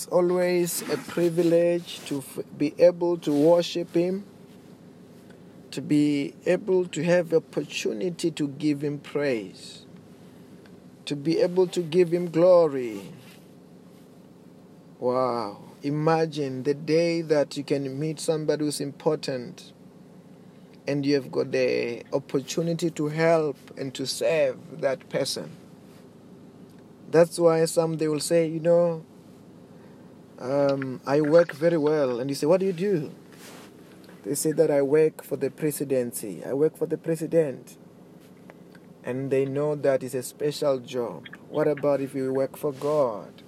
It's always a privilege to f- be able to worship Him, to be able to have opportunity to give Him praise, to be able to give Him glory. Wow. Imagine the day that you can meet somebody who's important and you have got the opportunity to help and to serve that person. That's why some they will say, you know, um, I work very well. And you say, what do you do? They say that I work for the presidency. I work for the president. And they know that it's a special job. What about if you work for God?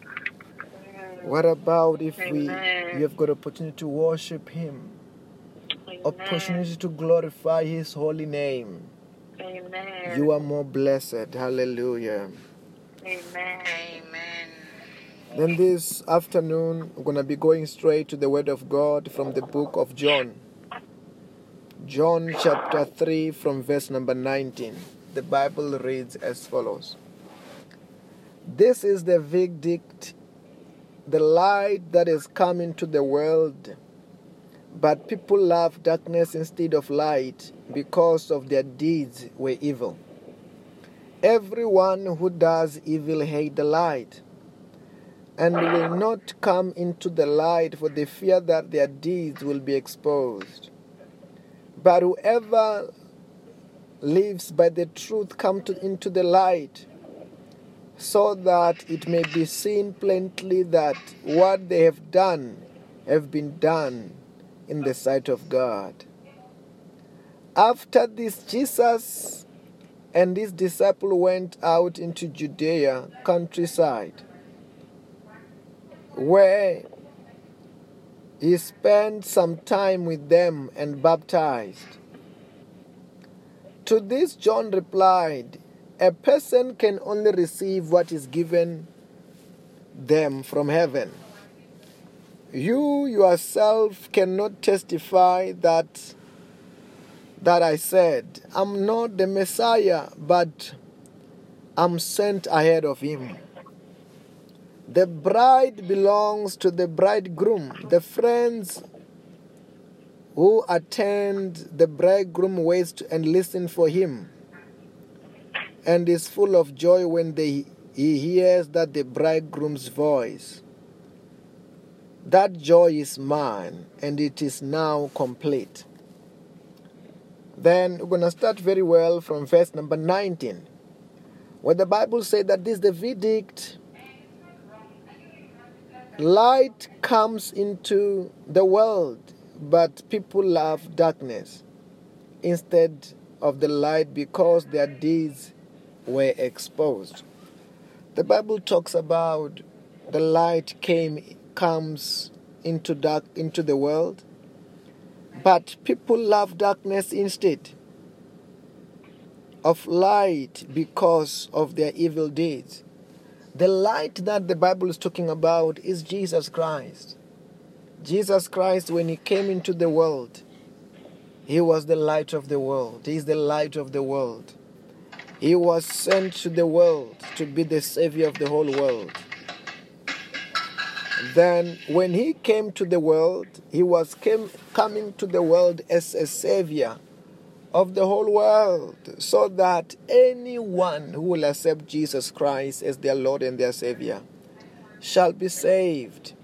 What about if we you have got opportunity to worship Him, Amen. opportunity to glorify His holy name? Amen. You are more blessed. Hallelujah. Amen. Amen. Then this afternoon, we're going to be going straight to the Word of God from the book of John. John chapter 3, from verse number 19. The Bible reads as follows This is the verdict, the light that is come into the world. But people love darkness instead of light because of their deeds were evil. Everyone who does evil hates the light and will not come into the light for the fear that their deeds will be exposed. But whoever lives by the truth come to, into the light so that it may be seen plainly that what they have done have been done in the sight of God. After this Jesus and his disciple went out into Judea countryside where he spent some time with them and baptized. To this, John replied, A person can only receive what is given them from heaven. You yourself cannot testify that that I said, I'm not the Messiah, but I'm sent ahead of him. The bride belongs to the bridegroom. The friends who attend the bridegroom waits and listen for him, and is full of joy when they, he hears that the bridegroom's voice. That joy is mine, and it is now complete. Then we're going to start very well from verse number 19, where the Bible says that this is the verdict Light comes into the world, but people love darkness instead of the light because their deeds were exposed. The Bible talks about the light came comes into dark into the world, but people love darkness instead of light because of their evil deeds. The light that the Bible is talking about is Jesus Christ. Jesus Christ, when He came into the world, He was the light of the world. He is the light of the world. He was sent to the world to be the Savior of the whole world. Then, when He came to the world, He was came, coming to the world as a Savior of the whole world, so that anyone who will accept Jesus Christ as their Lord and their Savior shall be saved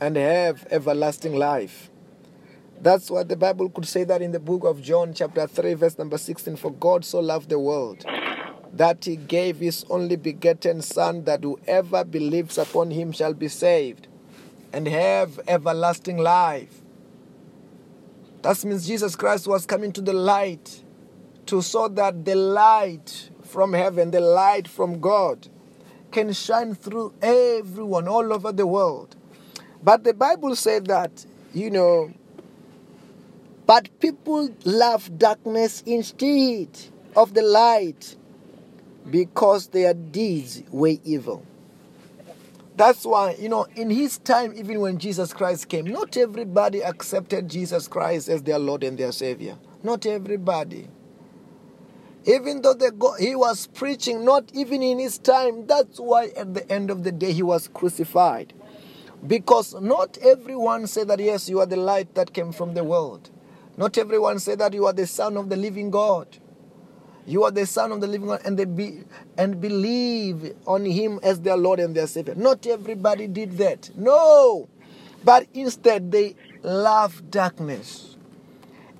and have everlasting life. That's what the Bible could say that in the book of John, chapter 3, verse number 16 For God so loved the world that he gave his only begotten Son, that whoever believes upon him shall be saved and have everlasting life. That means Jesus Christ was coming to the light to so that the light from heaven, the light from God, can shine through everyone all over the world. But the Bible said that, you know, but people love darkness instead of the light because their deeds were evil. That's why, you know, in his time, even when Jesus Christ came, not everybody accepted Jesus Christ as their Lord and their Savior. Not everybody. Even though go, he was preaching, not even in his time, that's why at the end of the day he was crucified. Because not everyone said that, yes, you are the light that came from the world. Not everyone said that you are the son of the living God. You are the son of the living God and they be and believe on him as their Lord and their Savior. Not everybody did that. No. But instead they love darkness.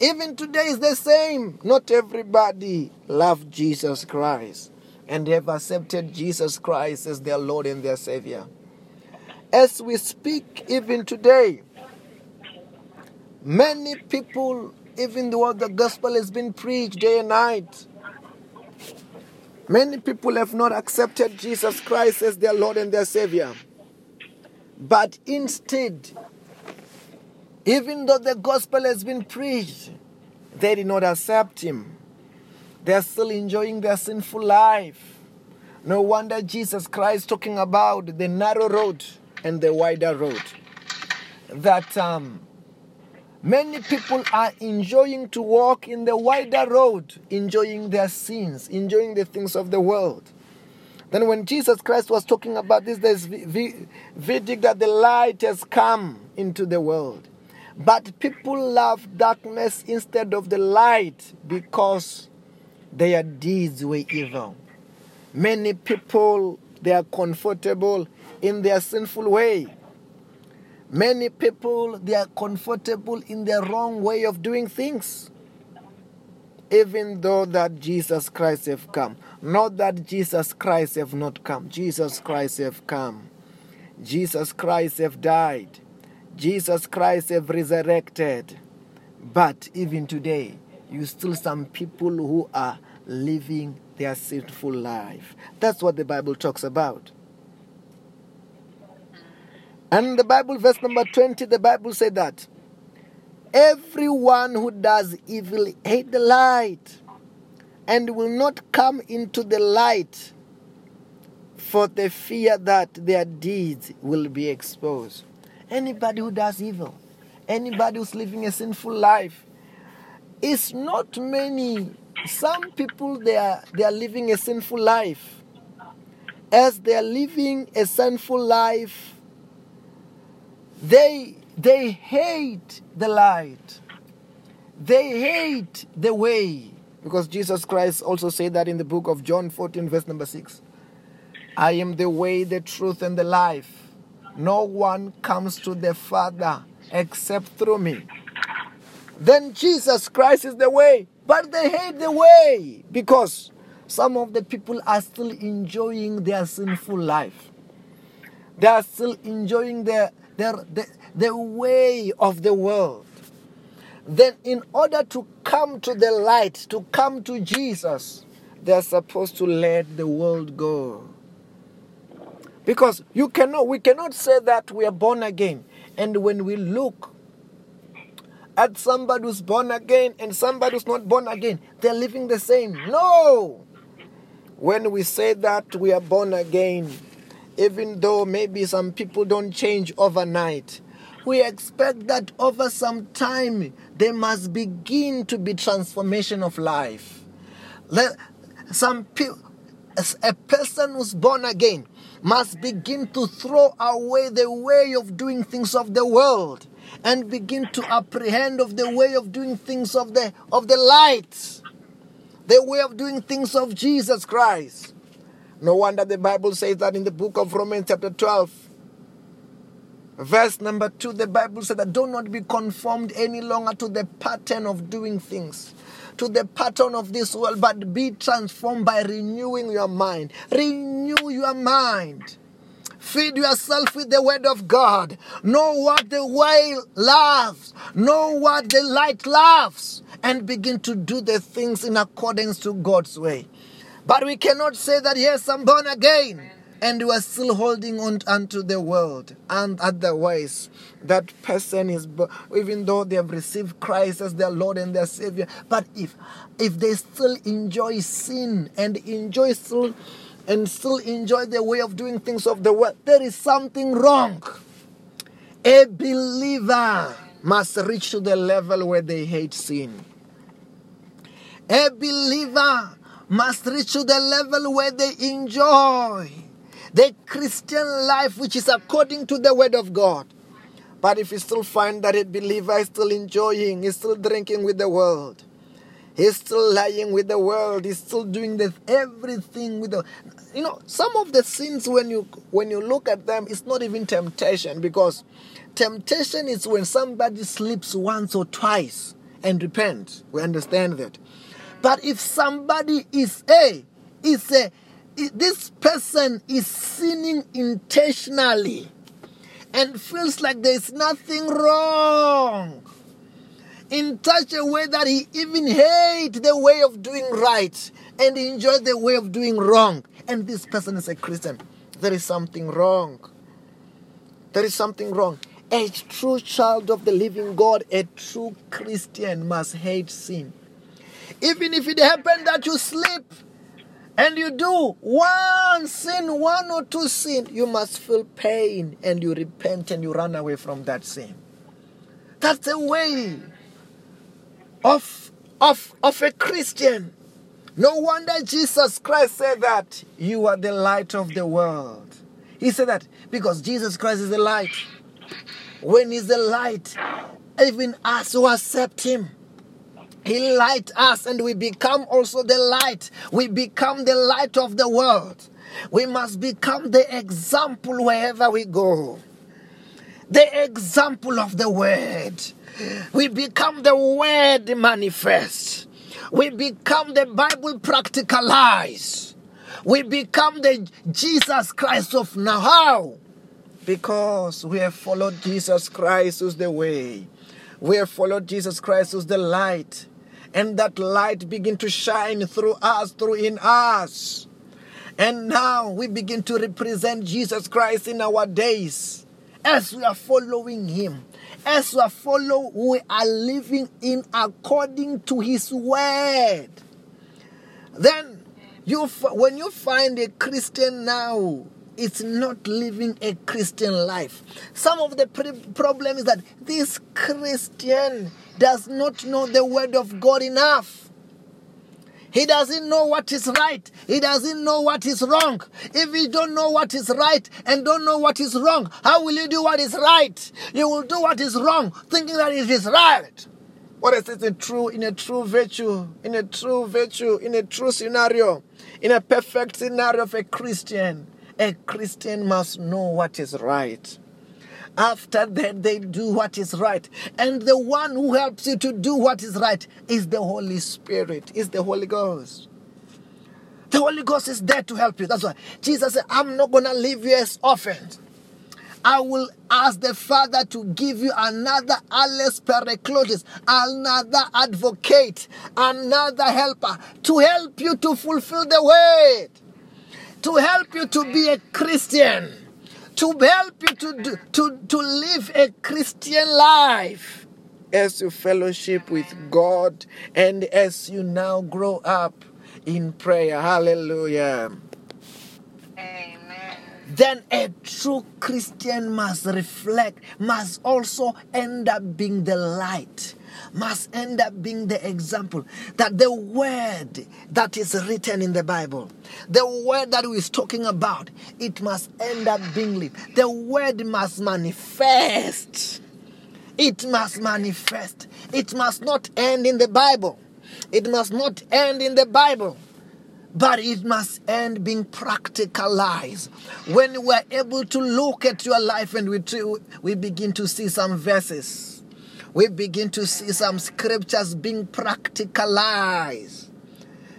Even today is the same. Not everybody love Jesus Christ and have accepted Jesus Christ as their Lord and their Savior. As we speak, even today, many people, even though the gospel has been preached day and night, many people have not accepted Jesus Christ as their Lord and their Savior. But instead, even though the gospel has been preached, they did not accept Him. They are still enjoying their sinful life. No wonder Jesus Christ talking about the narrow road and the wider road. That um, many people are enjoying to walk in the wider road, enjoying their sins, enjoying the things of the world. Then, when Jesus Christ was talking about this, there's verdict that the light has come into the world. But people love darkness instead of the light because their deeds were evil. Many people, they are comfortable in their sinful way. Many people, they are comfortable in their wrong way of doing things. Even though that Jesus Christ have come. Not that Jesus Christ have not come. Jesus Christ have come. Jesus Christ have died. Jesus Christ have resurrected. But even today, you still some people who are living their sinful life. That's what the Bible talks about. And the Bible, verse number 20, the Bible said that everyone who does evil hate the light and will not come into the light for the fear that their deeds will be exposed. Anybody who does evil, anybody who's living a sinful life, it's not many. Some people they are they are living a sinful life. As they are living a sinful life, they they hate the light. They hate the way. Because Jesus Christ also said that in the book of John 14, verse number 6. I am the way, the truth, and the life. No one comes to the Father except through me. Then Jesus Christ is the way. But they hate the way because some of the people are still enjoying their sinful life. They are still enjoying their, their, the, the way of the world. Then, in order to come to the light, to come to Jesus, they are supposed to let the world go. Because you cannot, we cannot say that we are born again. And when we look at somebody who's born again and somebody who's not born again, they're living the same. No! When we say that we are born again, even though maybe some people don't change overnight, we expect that over some time there must begin to be transformation of life. Some people, a person who's born again must begin to throw away the way of doing things of the world and begin to apprehend of the way of doing things of the of the light the way of doing things of Jesus Christ no wonder the bible says that in the book of Romans chapter 12 verse number 2 the bible says that do not be conformed any longer to the pattern of doing things to the pattern of this world, but be transformed by renewing your mind. Renew your mind. Feed yourself with the word of God. Know what the whale loves. Know what the light loves. And begin to do the things in accordance to God's way. But we cannot say that, yes, I'm born again. And you are still holding on unto the world and otherwise. That person is even though they have received christ as their lord and their savior but if if they still enjoy sin and enjoy still and still enjoy the way of doing things of the world there is something wrong. A believer must reach to the level where they hate sin. A believer must reach to the level where they enjoy the Christian life which is according to the word of God. But if you still find that a believer is still enjoying, is still drinking with the world, he's still lying with the world, he's still doing the, everything with the you know, some of the sins when you when you look at them, it's not even temptation because temptation is when somebody sleeps once or twice and repent. We understand that. But if somebody is a is a this person is sinning intentionally and feels like there's nothing wrong in such a way that he even hates the way of doing right and enjoys the way of doing wrong and this person is a christian there is something wrong. There is something wrong. A true child of the living god a true christian must hate sin even if it happens that you sleep and you do one sin, one or two sin, you must feel pain and you repent and you run away from that sin. That's the way of, of, of a Christian. No wonder Jesus Christ said that you are the light of the world. He said that because Jesus Christ is the light. When He's the light, even us who accept Him, he light us and we become also the light. We become the light of the world. We must become the example wherever we go. The example of the word. We become the word manifest. We become the Bible practicalize. We become the Jesus Christ of now. How? Because we have followed Jesus Christ who's the way. We have followed Jesus Christ who's the light and that light begin to shine through us, through in us. And now we begin to represent Jesus Christ in our days as we are following Him, as we are follow, we are living in according to His word. Then you, when you find a Christian now it's not living a Christian life. Some of the problem is that this Christian does not know the word of God enough. He doesn't know what is right. He doesn't know what is wrong. If you don't know what is right and don't know what is wrong, how will you do what is right? You will do what is wrong, thinking that it is right. What is it in true in a true virtue, in a true virtue, in a true scenario, in a perfect scenario of a Christian? A Christian must know what is right. After that, they do what is right. And the one who helps you to do what is right is the Holy Spirit, is the Holy Ghost. The Holy Ghost is there to help you. That's why Jesus said, I'm not going to leave you as orphans. I will ask the Father to give you another Allos Paracletus, another advocate, another helper to help you to fulfill the word to help you to be a Christian, to help you to, do, to, to live a Christian life as you fellowship with God and as you now grow up in prayer. Hallelujah. Amen. Then a true Christian must reflect, must also end up being the light must end up being the example that the word that is written in the Bible, the word that we're talking about, it must end up being lived. The word must manifest. It must manifest. It must not end in the Bible. It must not end in the Bible but it must end being practicalized. When we're able to look at your life and we, we begin to see some verses we begin to see some scriptures being practicalized.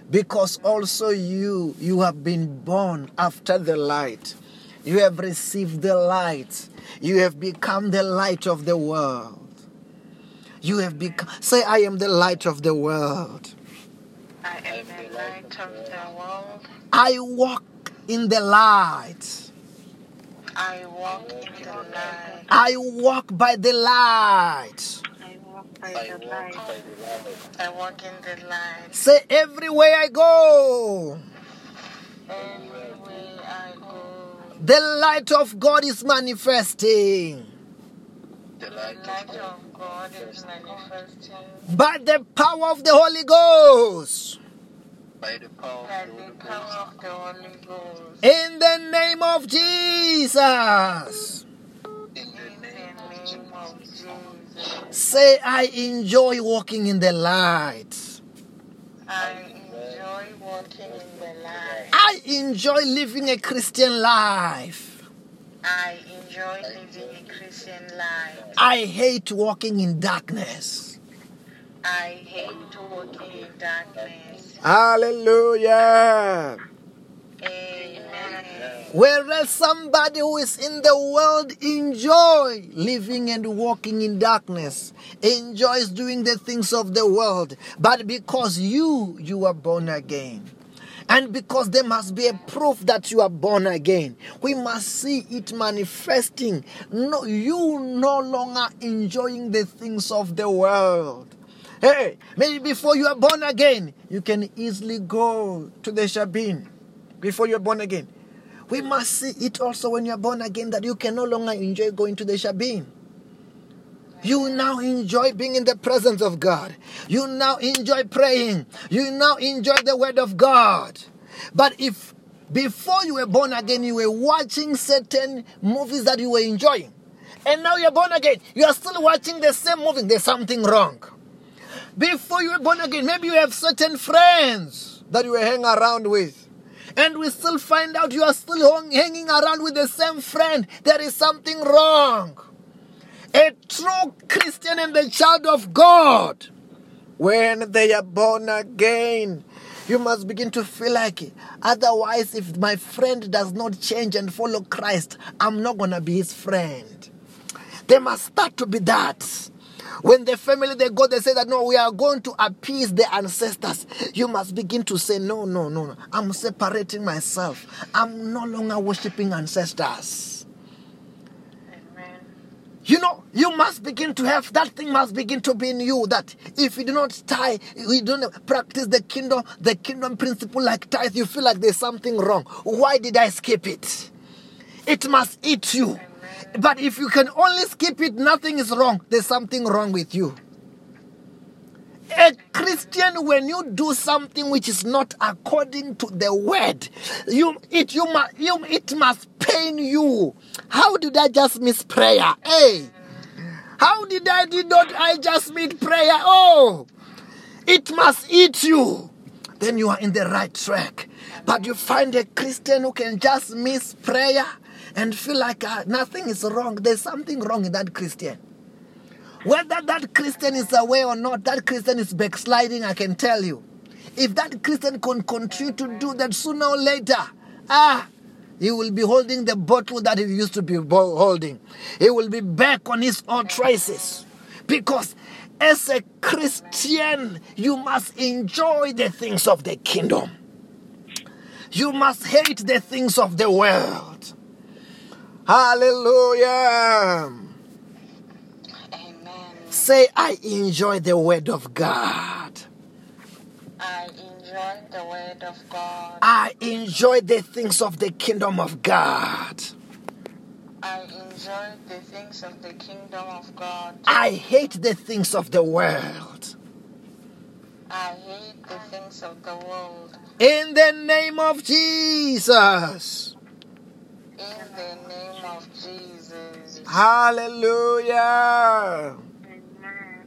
Because also you you have been born after the light. You have received the light. You have become the light of the world. You have become say i am the light of the world. I am the light of the world. I walk in the light I walk in the light. I walk by the light. I walk by the light. I walk in the light. Say everywhere I go. Everywhere I go. The light of God is manifesting. The light of God is manifesting. By the power of the Holy Ghost. By the power of the Holy Ghost. In the name of Jesus. In the name of Jesus. Say, I enjoy walking in the light. I enjoy walking in the light. I enjoy living a Christian life. I enjoy living a Christian life. I hate walking in darkness. I hate walking in darkness. Hallelujah. Amen. Whereas somebody who is in the world enjoy living and walking in darkness, enjoys doing the things of the world, but because you you are born again. And because there must be a proof that you are born again, we must see it manifesting. No, you no longer enjoying the things of the world. Hey, maybe before you are born again, you can easily go to the shebeen before you are born again. We must see it also when you are born again that you can no longer enjoy going to the shebeen. You now enjoy being in the presence of God. You now enjoy praying. You now enjoy the word of God. But if before you were born again, you were watching certain movies that you were enjoying, and now you're born again, you are still watching the same movie, there's something wrong. Before you were born again, maybe you have certain friends that you hang around with. And we still find out you are still hang- hanging around with the same friend. There is something wrong. A true Christian and the child of God, when they are born again, you must begin to feel like it. Otherwise, if my friend does not change and follow Christ, I'm not going to be his friend. There must start to be that. When the family they go, they say that no, we are going to appease the ancestors. You must begin to say, no, no, no, no. I'm separating myself. I'm no longer worshiping ancestors. Amen. You know, you must begin to have that thing must begin to be in you that if you do not tie, you don't practice the kingdom, the kingdom principle like tithe, you feel like there's something wrong. Why did I skip it? It must eat you. But if you can only skip it, nothing is wrong. There's something wrong with you. A Christian, when you do something which is not according to the word, you it you, you it must pain you. How did I just miss prayer? Hey, how did I did not I just miss prayer? Oh, it must eat you. Then you are in the right track. But you find a Christian who can just miss prayer and feel like uh, nothing is wrong. There's something wrong in that Christian. Whether that Christian is aware or not, that Christian is backsliding, I can tell you. If that Christian can continue to do that sooner or later, ah, he will be holding the bottle that he used to be holding. He will be back on his old traces. Because as a Christian, you must enjoy the things of the kingdom. You must hate the things of the world. Hallelujah. Amen. Say, I enjoy the word of God. I enjoy the word of God. I enjoy the things of the kingdom of God. I enjoy the things of the kingdom of God. I hate the things of the world. I hate the things of the world. In the name of Jesus. In the name of Jesus. Hallelujah.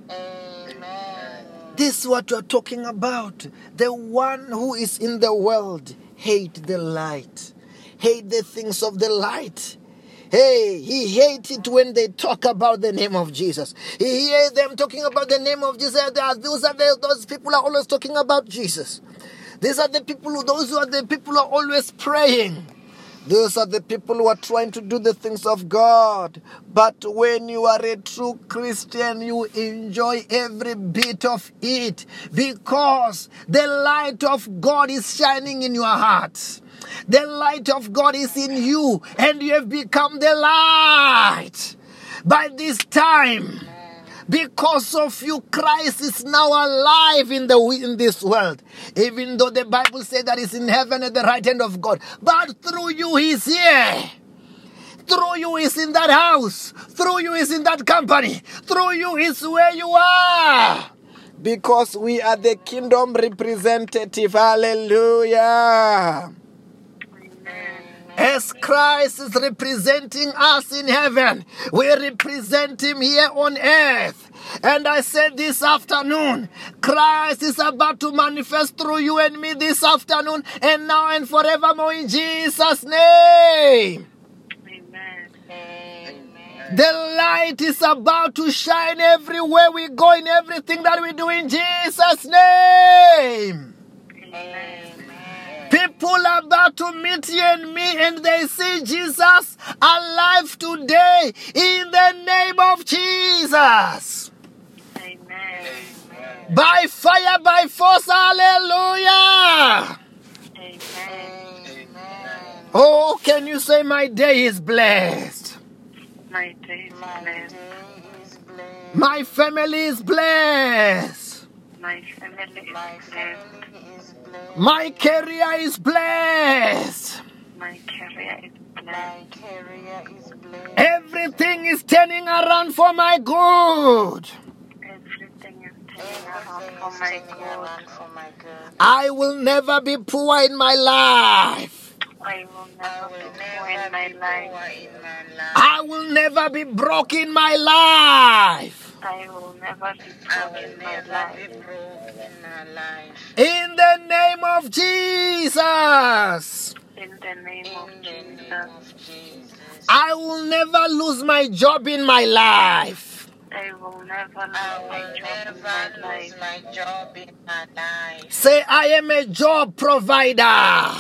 Amen. This is what we're talking about. The one who is in the world hate the light, hate the things of the light. Hey, he hates it when they talk about the name of Jesus. He hears them talking about the name of Jesus. Those are the, those people are always talking about Jesus. These are the people who, those who are the people who are always praying. Those are the people who are trying to do the things of God. But when you are a true Christian, you enjoy every bit of it because the light of God is shining in your heart. The light of God is in you, and you have become the light. By this time, because of you, Christ is now alive in the in this world. Even though the Bible says that he's in heaven at the right hand of God, but through you he's here. Through you is in that house. Through you is in that company. Through you is where you are. because we are the kingdom representative. Hallelujah. As Christ is representing us in heaven, we represent him here on earth. And I said this afternoon, Christ is about to manifest through you and me this afternoon and now and forevermore in Jesus' name. Amen. Amen. The light is about to shine everywhere we go in everything that we do in Jesus' name. Amen. People are about to meet you and me, and they see Jesus alive today in the name of Jesus. Amen. By fire, by force, hallelujah. Amen. Amen. Oh, can you say, My day is blessed? My day is blessed. day is blessed. My family is blessed. My family is blessed. Family is blessed. My career is blessed. My career is blessed. Career is blessed. Everything is turning around for my good. Everything is turning around Everything for is my turning good. around for my good. I will never be poor in my life. I will never be poor in my life. I will never be broke in my life. I will never be I poor will in my never life. be broke in my life. In the name of Jesus. In the name of In the name Jesus. I will never lose my job in my life. I will never lose my job in my never lose my job in my life. Say, I am a job provider.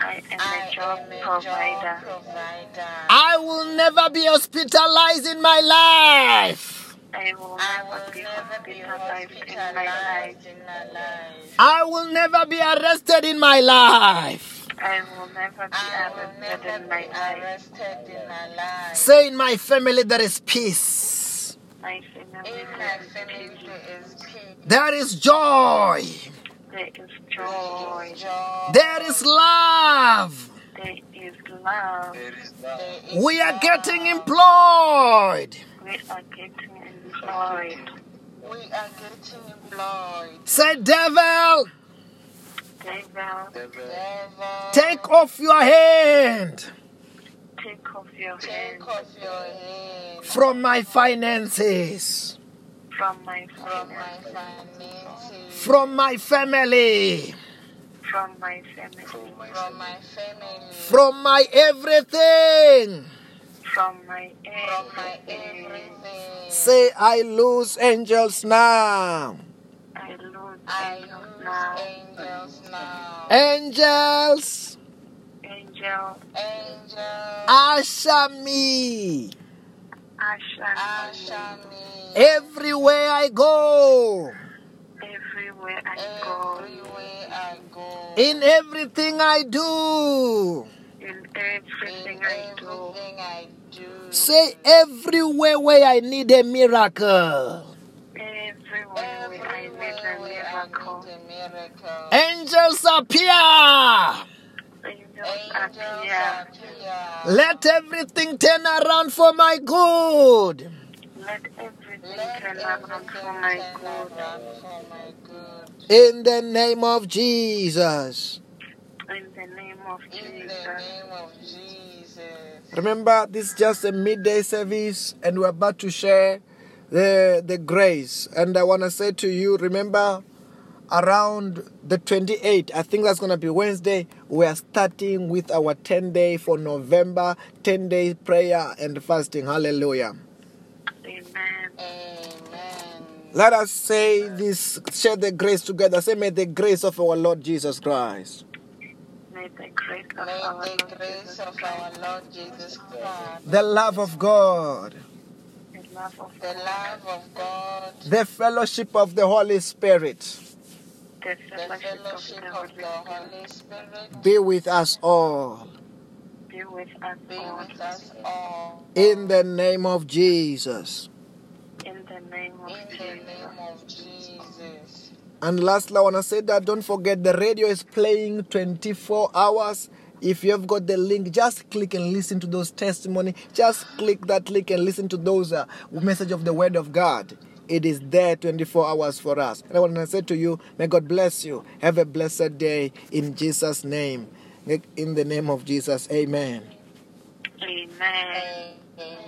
I am I a job am a provider. job provider. I will never be hospitalized in my life. I will never be hospitalized in my life. hospitalized in my life. I will never be arrested in my life. I will never be arrested in my life. arrested in my life. Say, in my family, there is peace. My family In my family there is peace. There is joy. There is joy. Joy. There is love. There is love. We are getting employed. We are getting employed. We are getting employed. Say, devil, Devil, Devil, take off your hand take off your take hand off your hand from my finances, from my from my finances, finances, from my family, from my family, from my family, from my everything. from my everything. everything. Say, I lose angels now. I lose angels now. angels now. Angels, Angel, Angels, usher me usher usher me me everywhere I go, everywhere I go, everywhere I go. in everything I do. in everything I do. everything I do. Say, everywhere where I need a miracle. Everywhere where I need Everywhere a where I miracle. need a miracle. Angels appear. Angels Angels appear. appear. Let everything turn around for my good. Let everything turn around for my good. around for my good. In the name of Jesus. In the name of In the Jesus. name of Jesus. Remember, this is just a midday service, and we're about to share the, the grace. And I want to say to you, remember, around the 28th, I think that's going to be Wednesday, we are starting with our 10 day for November, 10 day prayer and fasting. Hallelujah. Amen. Amen. Let us say this, share the grace together. Say, may the grace of our Lord Jesus Christ, May the grace of our the Lord grace Jesus of Christ, our Lord Jesus Christ, the love of God, the love of the God, love of God, the fellowship of the Holy Spirit be with us all. be with us be all. with us all. In the name of Jesus. In the name of In the Jesus. name of Jesus. And lastly, I want to say that don't forget the radio is playing 24 hours. If you have got the link, just click and listen to those testimony. Just click that link and listen to those uh, message of the Word of God. It is there 24 hours for us. And I want to say to you, may God bless you. Have a blessed day in Jesus' name. In the name of Jesus, amen. Amen.